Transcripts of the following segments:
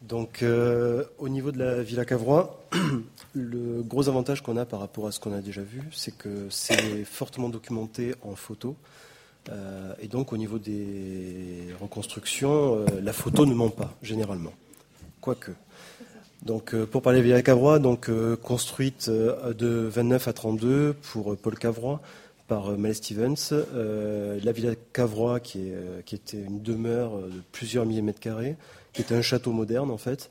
Donc, euh, au niveau de la Villa Cavrois, le gros avantage qu'on a par rapport à ce qu'on a déjà vu, c'est que c'est fortement documenté en photo. Euh, et donc, au niveau des reconstructions, euh, la photo ne ment pas, généralement. Quoique. Donc, pour parler de Villa Cavrois, donc, construite de 29 à 32 pour Paul Cavrois par Mel Stevens. la Villa Cavrois, qui, qui, était une demeure de plusieurs milliers de mètres carrés, qui était un château moderne en fait.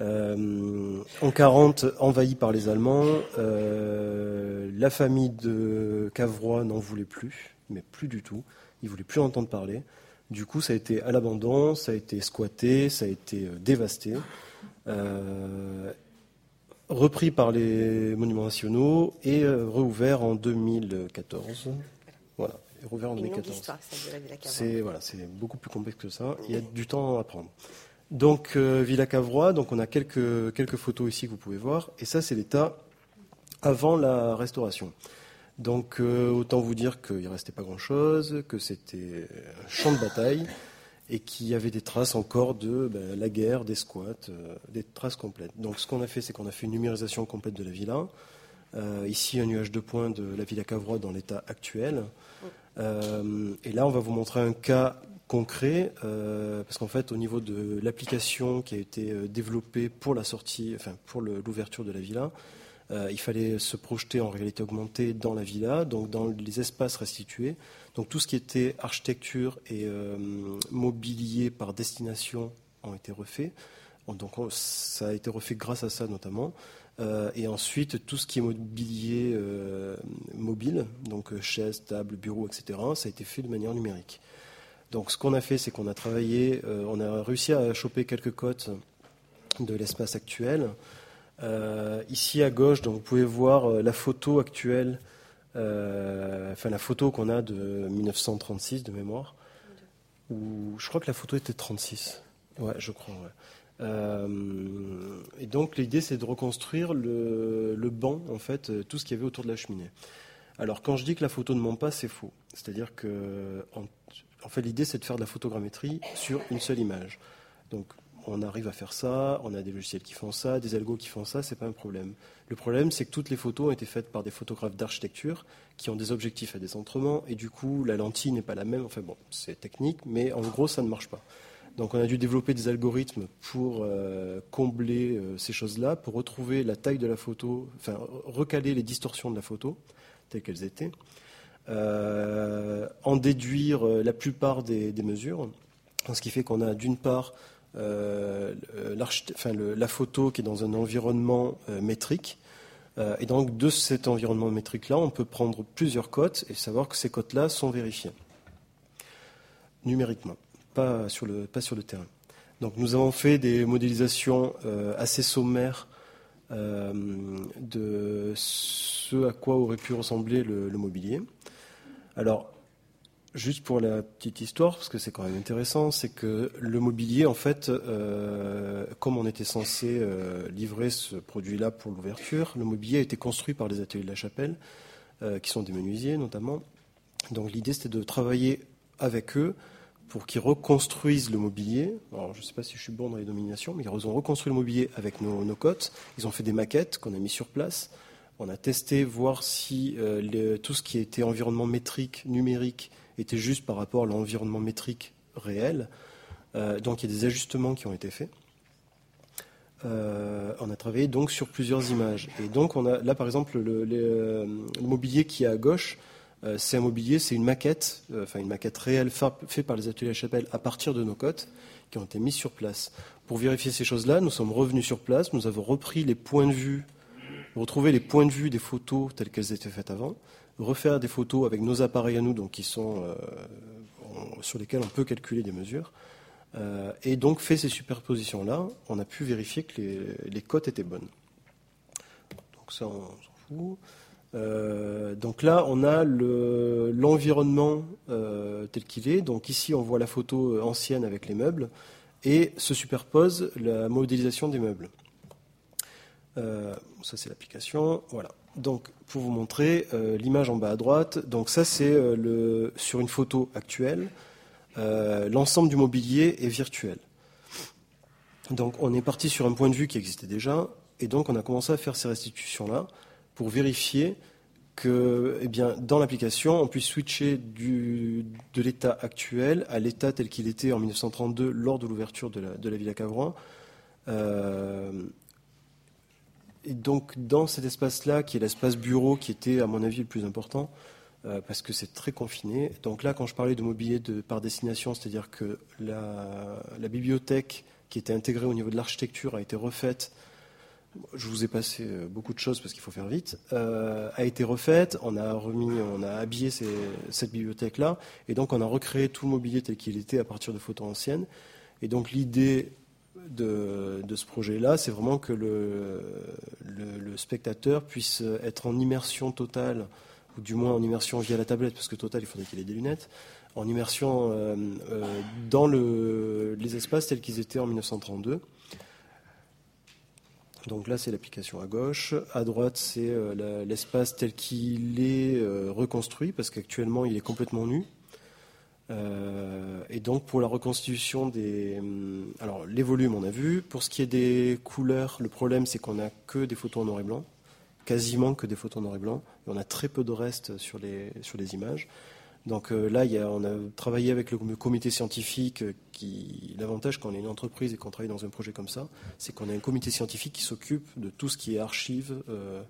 Euh, en 40, envahi par les Allemands, euh, la famille de Cavrois n'en voulait plus, mais plus du tout. Ils voulaient plus entendre parler. Du coup, ça a été à l'abandon, ça a été squatté, ça a été euh, dévasté, repris par les monuments nationaux et rouvert en 2014. Voilà, rouvert en 2014. C'est voilà, c'est beaucoup plus complexe que ça. Il y a du temps à prendre. Donc euh, Villa Cavrois, donc on a quelques, quelques photos ici que vous pouvez voir, et ça c'est l'état avant la restauration. Donc euh, autant vous dire qu'il ne restait pas grand-chose, que c'était un champ de bataille et qu'il y avait des traces encore de ben, la guerre, des squats, euh, des traces complètes. Donc ce qu'on a fait, c'est qu'on a fait une numérisation complète de la villa. ici un nuage de points de la Villa Cavrois dans l'état actuel. et là, on va vous montrer un cas concret, euh, parce qu'en fait, au niveau de l'application qui a été euh, développée pour la sortie, pour l'ouverture de la villa, euh, il fallait se projeter en réalité augmentée dans la villa, donc dans les espaces restitués. Donc tout ce qui était architecture et mobilier par destination ont été refaits. Donc ça a été refait grâce à ça notamment. et ensuite, tout ce qui est mobilier mobile, donc chaises, tables, bureaux, etc., ça a été fait de manière numérique. Donc ce qu'on a fait, c'est qu'on a travaillé, euh, on a réussi à choper quelques cotes de l'espace actuel. Euh, ici à gauche, donc vous pouvez voir euh, la photo actuelle, enfin la photo qu'on a de 1936 de mémoire. Où, je crois que la photo était 36. Ouais, je crois. et donc l'idée c'est de reconstruire le, le, banc, en fait, tout ce qu'il y avait autour de la cheminée. Alors quand je dis que la photo ne ment pas, c'est faux. C'est-à-dire que en fait, l'idée, c'est de faire de la photogrammétrie sur une seule image. Donc, on arrive à faire ça, on a des logiciels qui font ça, des algos qui font ça, c'est pas un problème. Le problème, c'est que toutes les photos ont été faites par des photographes d'architecture qui ont des objectifs à décentrement, et du coup, la lentille n'est pas la même. Enfin bon, c'est technique, mais en gros, ça ne marche pas. Donc, on a dû développer des algorithmes pour euh, combler euh, ces choses-là, pour retrouver la taille de la photo, enfin, recaler les distorsions de la photo telles qu'elles étaient. Euh, en déduire la plupart des, mesures. Ce qui fait qu'on a d'une part euh, la photo qui est dans un environnement métrique. et donc de cet environnement métrique-là, on peut prendre plusieurs cotes et savoir que ces cotes-là sont vérifiées numériquement, pas sur le, pas sur le terrain. Donc nous avons fait des modélisations assez sommaires de ce à quoi aurait pu ressembler le mobilier. Alors, juste pour la petite histoire, parce que c'est quand même intéressant, c'est que le mobilier, en fait, euh, comme on était censé euh, livrer ce produit-là pour l'ouverture, le mobilier a été construit par les ateliers de la Chapelle, euh, qui sont des menuisiers notamment. Donc l'idée, c'était de travailler avec eux pour qu'ils reconstruisent le mobilier. Alors, je ne sais pas si je suis bon dans les dominations, mais ils ont reconstruit le mobilier avec nos, cotes. Ils ont fait des maquettes qu'on a mis sur place. On a testé, voir si tout ce qui était environnement métrique, numérique, était juste par rapport à l'environnement métrique réel. Euh, donc il y a des ajustements qui ont été faits. Euh, on a travaillé donc sur plusieurs images. Et donc on a là par exemple le, mobilier qui est à gauche, c'est un mobilier, c'est une maquette, enfin une maquette réelle faite par les ateliers à Chapelle à partir de nos cotes qui ont été mises sur place. Pour vérifier ces choses-là, nous sommes revenus sur place, nous avons repris les points de vue retrouver les points de vue des photos telles qu'elles étaient faites avant, refaire des photos avec nos appareils à nous, donc qui sont euh, sur lesquels on peut calculer des mesures, euh, et donc fait ces superpositions-là, on a pu vérifier que les, cotes étaient bonnes. Donc ça, on s'en fout. Euh, donc là, on a l'environnement tel qu'il est. Donc ici, on voit la photo ancienne avec les meubles et se superpose la modélisation des meubles. Ça c'est l'application. Voilà. Donc pour vous montrer euh, l'image en bas à droite, donc ça c'est euh, le sur une photo actuelle. l'ensemble du mobilier est virtuel. Donc on est parti sur un point de vue qui existait déjà, et donc on a commencé à faire ces restitutions-là pour vérifier que, eh bien, dans l'application, on puisse switcher du, de l'état actuel à l'état tel qu'il était en 1932 lors de l'ouverture de la, de la Villa Cavrois. Et donc, dans cet espace-là, qui est l'espace bureau, qui était, à mon avis, le plus important, euh, parce que c'est très confiné. Donc là, quand je parlais de mobilier par destination, c'est-à-dire que la, la, bibliothèque qui était intégrée au niveau de l'architecture a été refaite je vous ai passé euh, beaucoup de choses parce qu'il faut faire vite, euh, a été refaite. On a remis, on a habillé cette bibliothèque-là, et donc on a recréé tout le mobilier tel qu'il était à partir de photos anciennes. Et donc l'idée de, ce projet-là, c'est vraiment que le, spectateur puisse être en immersion totale, ou du moins en immersion via la tablette, parce que total, il faudrait qu'il ait des lunettes, en immersion euh, dans les espaces tels qu'ils étaient en 1932. Donc là, c'est l'application à gauche. À droite, c'est euh, l'espace tel qu'il est euh, reconstruit, parce qu'actuellement, il est complètement nu. Et donc, pour la reconstitution des. Hum, alors, les volumes, on a vu. Pour ce qui est des couleurs, le problème, c'est qu'on n'a que des photos en noir et blanc. Quasiment que des photos en noir et blanc. Et on a très peu de reste sur les, sur les images. Donc euh, là, on a travaillé avec le comité scientifique. Euh, qui L'avantage quand on est une entreprise et qu'on travaille dans un projet comme ça, c'est qu'on a un comité scientifique qui s'occupe de tout ce qui est archives. Euh,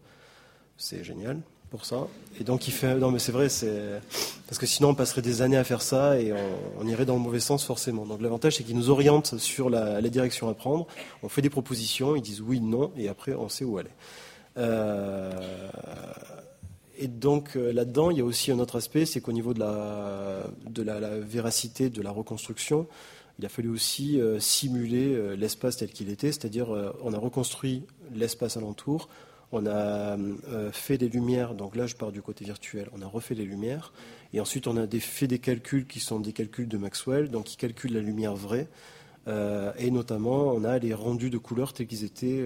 c'est génial pour ça. Et donc il fait. Non, mais c'est vrai, c'est parce que sinon on passerait des années à faire ça et on, irait dans le mauvais sens forcément. Donc l'avantage, c'est qu'ils nous orientent sur la, direction à prendre. On fait des propositions, ils disent oui, non, et après on sait où aller. Et donc euh, là-dedans, il y a aussi un autre aspect, c'est qu'au niveau de, la, de la, véracité de la reconstruction, il a fallu aussi euh, simuler euh, l'espace tel qu'il était, c'est-à-dire on a reconstruit l'espace alentour, on a fait des lumières, donc là je pars du côté virtuel, on a refait les lumières, et ensuite on a fait des calculs qui sont des calculs de Maxwell, donc qui calculent la lumière vraie, et notamment on a les rendus de couleurs tels qu'ils étaient,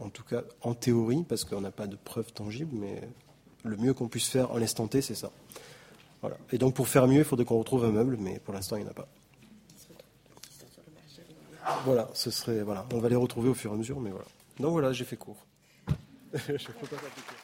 en tout cas en théorie, parce qu'on n'a pas de preuves tangibles, mais le mieux qu'on puisse faire en l'instant T, c'est ça. Et donc pour faire mieux, il faudrait qu'on retrouve un meuble, mais pour l'instant, il n'y en a pas. Voilà, ce serait voilà, on va les retrouver au fur et à mesure, mais voilà. Donc voilà, j'ai fait court. Deixa eu contar aqui.